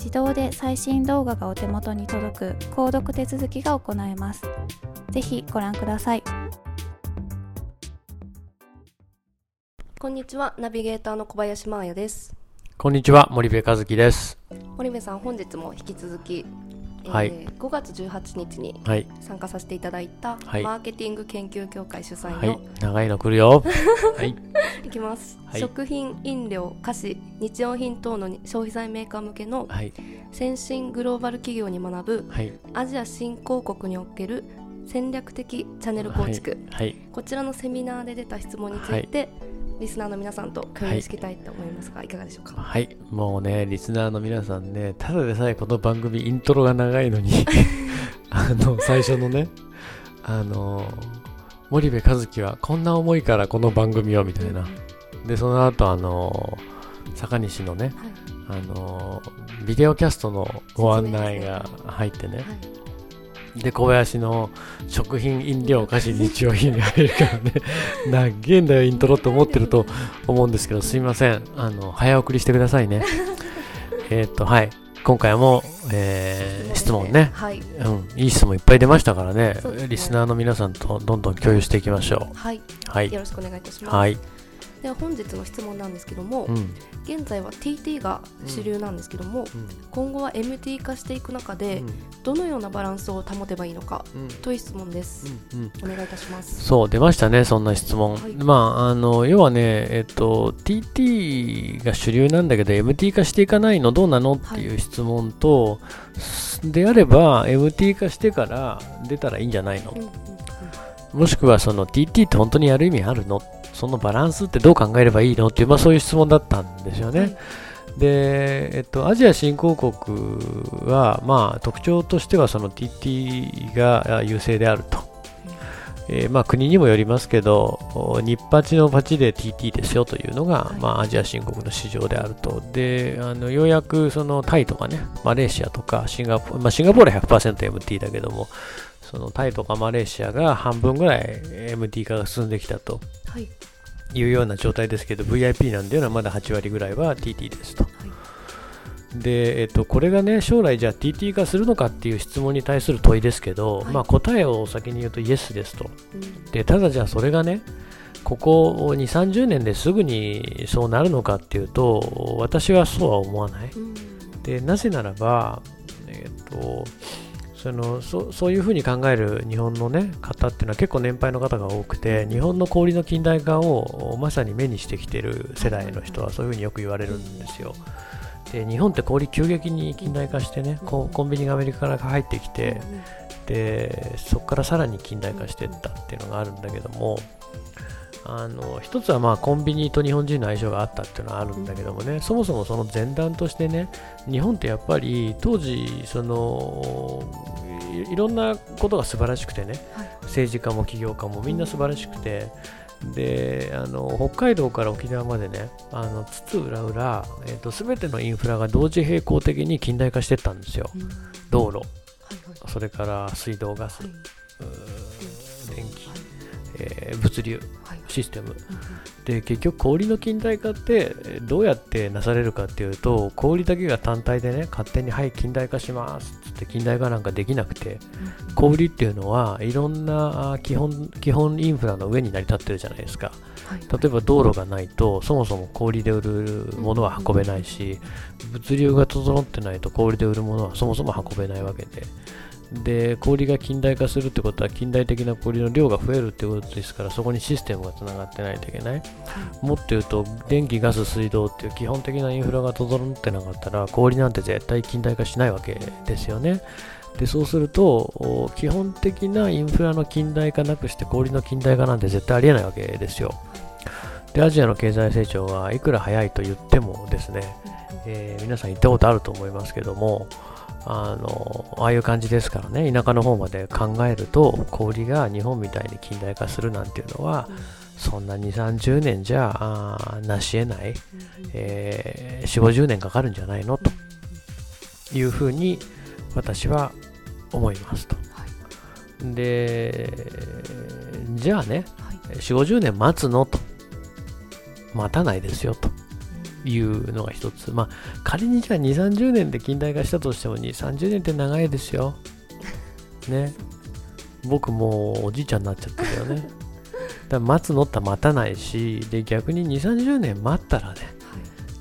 自動で最新動画がお手元に届く購読手続きが行えます。ぜひご覧ください。こんにちは、ナビゲーターの小林真彩です。こんにちは、森部和樹です。森部さん、本日も引き続きはい、5月18日に参加させていただいた、はい、マーケティング研究協会主催の、はい、長いの来るよ。はい。いきます、食品飲料菓子日用品等の消費財メーカー向けの先進グローバル企業に学ぶ、アジア新興国における戦略的チャンネル構築、こちらのセミナーで出た質問について、リスナーの皆さんと共有していきたいと思いますが、はい、いかがでしょうか？はい。もうねリスナーの皆さんねただでさえこの番組イントロが長いのに あの最初のねあの森部和樹はこんな思いからこの番組をみたいな。でその後あの坂西のね、はい、あのビデオキャストのご案内が入ってね、で、小林の食品、飲料、菓子、日用品に入るからね、なっげえんだよ、イントロって思ってると思うんですけど、すいません。あの、早送りしてくださいね。えっと、はい。今回も、えー、質問ね、はい、うん、いい質問いっぱい出ましたからね、ねリスナーの皆さんとどんどん共有していきましょう。はい。はい、よろしくお願いいたします。はい。では本日の質問なんですけども、うん、現在は TT が主流なんですけども、うん、今後は MT 化していく中で、どのようなバランスを保てばいいのか、という質問です、お願いいたします。そう出ましたねそんな質問、はい、まああの要はねえっと TT が主流なんだけど MT 化していかないのどうなのっていう質問と、はい、であれば MT 化してから出たらいいんじゃないの、もしくはその TT って本当にやる意味あるの？そのバランスってどう考えればいいの？っていう、まあ、そういう質問だったんですよね。はい、で、えっと、アジア新興国は、まあ、特徴としてはその TT が優勢であると。えー、まあ、国にもよりますけど、日八のパチで TT ですよというのが、はい、まあ、アジア新国の市場であると。で、あのようやくそのタイとかね、マレーシアとかシンガポール、まあ、シンガポールは 100%MT だけども、そのタイとかマレーシアが半分ぐらい MT 化が進んできたと。はいいうような状態ですけど VIP なんでいうのはまだ8割ぐらいは TT ですと。はい、で、えっと、これがね将来じゃあ TT 化するのかっていう質問に対する問いですけど、はい、まあ、答えを先に言うとイエスですと。うん、でただじゃあそれがねここ2、30年ですぐにそうなるのかっていうと私はそうは思わない。うん、でなぜならば、えっとそのそそういうふうに考える日本の、ね、方っていうのは結構年配の方が多くて日本の氷の近代化をまさに目にしてきている世代の人はそういうふうによく言われるんですよ。で日本って氷急激に近代化してねコンビニがアメリカから入ってきてでそこからさらに近代化していったっていうのがあるんだけどもあの一つはまあコンビニと日本人の相性があったっていうのはあるんだけどもね。そもそもその前段としてね日本ってやっぱり当時そのいろんなことが素晴らしくてね、はい、政治家も起業家もみんな素晴らしくて、であの北海道から沖縄までねあの津々浦々、えーと、全てのインフラが同時並行的に近代化していったんですよ、道路、はいはい、それから水道ガス、はい、電気、えー、物流、システム、で結局小売の近代化ってどうやってなされるかっていうと小売だけが単体でね勝手にはい近代化しますって近代化なんかできなくて、小売っていうのはいろんな基本基本インフラの上に成り立ってるじゃないですか、はい、例えば道路がないとそもそも小売で売るものは運べないし、物流が整ってないと小売で売るものはそもそも運べないわけでで氷が近代化するってことは近代的な氷の量が増えるってことですからそこにシステムがつながってないといけない、はい、もっと言うと電気ガス水道っていう基本的なインフラが整ってなかったら氷なんて絶対近代化しないわけですよね。でそうすると基本的なインフラの近代化なくして氷の近代化なんて絶対ありえないわけですよ。でアジアの経済成長はいくら早いと言ってもですね、えー、皆さん行ったことあると思いますけどもあのああいう感じですからね。田舎の方まで考えると氷が日本みたいに近代化するなんていうのは、うん、そんな2 3 0年じゃあなし得ない、うん、えー、4 5 0年かかるんじゃないの？というふうに私は思いますと。はい、でじゃあね、はい、4 5 0年待つの？と。待たないですよと。いうのが一つ。まあ、仮にじゃあ2、30年で近代化したとしても2、30年って長いですよ。ね。僕もうおじいちゃんになっちゃったけどね。だから待つのって待たないし、で、逆に2、30年待ったらね、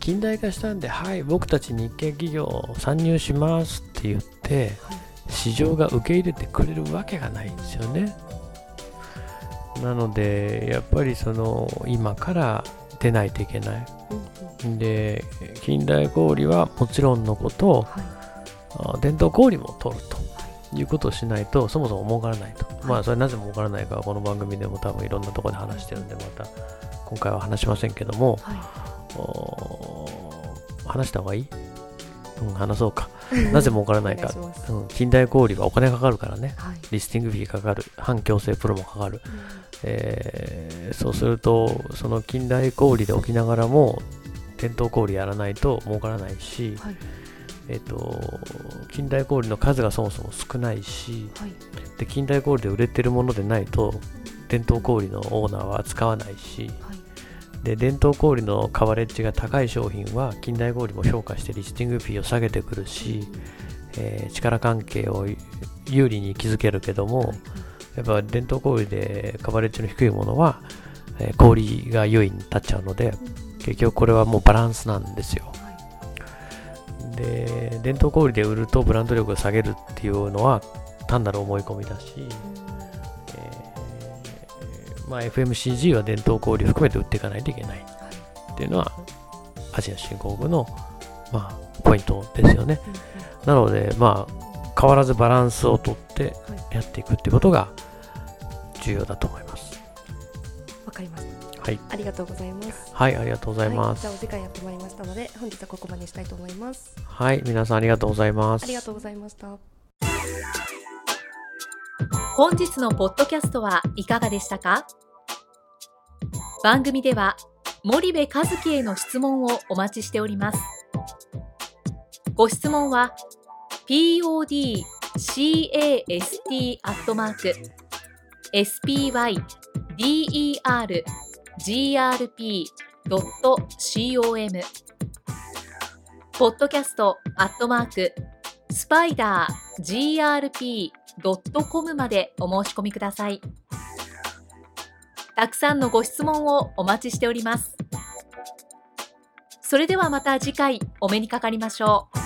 近代化したんで、はい、僕たち日系企業参入しますって言って、市場が受け入れてくれるわけがないんですよね。なので、やっぱりその今から出ないといけない。で近代氷はもちろんのこと、はい、伝統氷も取ると。いうことをしないとそもそも儲からないと、はい、まあそれなぜ儲からないかはこの番組でも多分いろんなところで話してるんでまた今回は話しませんけども、はい、話した方がいい？うん、話そうか。なぜ儲からないか。うん、近代小売はお金かかるからね、はい、リスティングフィーかかる。反強制プロもかかる。うん、えー、そうすると、その近代小売で置きながらも、伝統小売やらないと儲からないし、はい、えっ、ー、と、近代小売の数がそもそも少ないし、はい、で近代小売で売れてるものでないと、伝統小売のオーナーは使わないし、で伝統小売のカバレッジが高い商品は近代小売も評価してリスティングフィーを下げてくるし、えー、力関係を有利に築けるけども、やっぱ伝統小売でカバレッジの低いものは、えー、小売が優位に立っちゃうので、結局これはもうバランスなんですよ。で、伝統小売で売るとブランド力を下げるっていうのは単なる思い込みだし、まあ、FMCG は伝統小売含めて売っていかないといけないっていうのは、アジア新興国の、まあ、ポイントですよね。なので、まあ、変わらずバランスをとってやっていくっていうことが重要だと思います。はい。ありがとうございます。はい、ありがとうございます。はい、じゃあお時間やってまいりましたので、本日はここまでにしたいと思います。はい、皆さんありがとうございます。ありがとうございました。本日のポッドキャストはいかがでしたか？番組では森部和樹への質問をお待ちしております。ご質問は podcast アットマーク spydergrp.com grp.com ポッドキャストアットマークスパイダー grp.com までお申し込みください。たくさんのご質問をお待ちしております。それではまた次回お目にかかりましょう。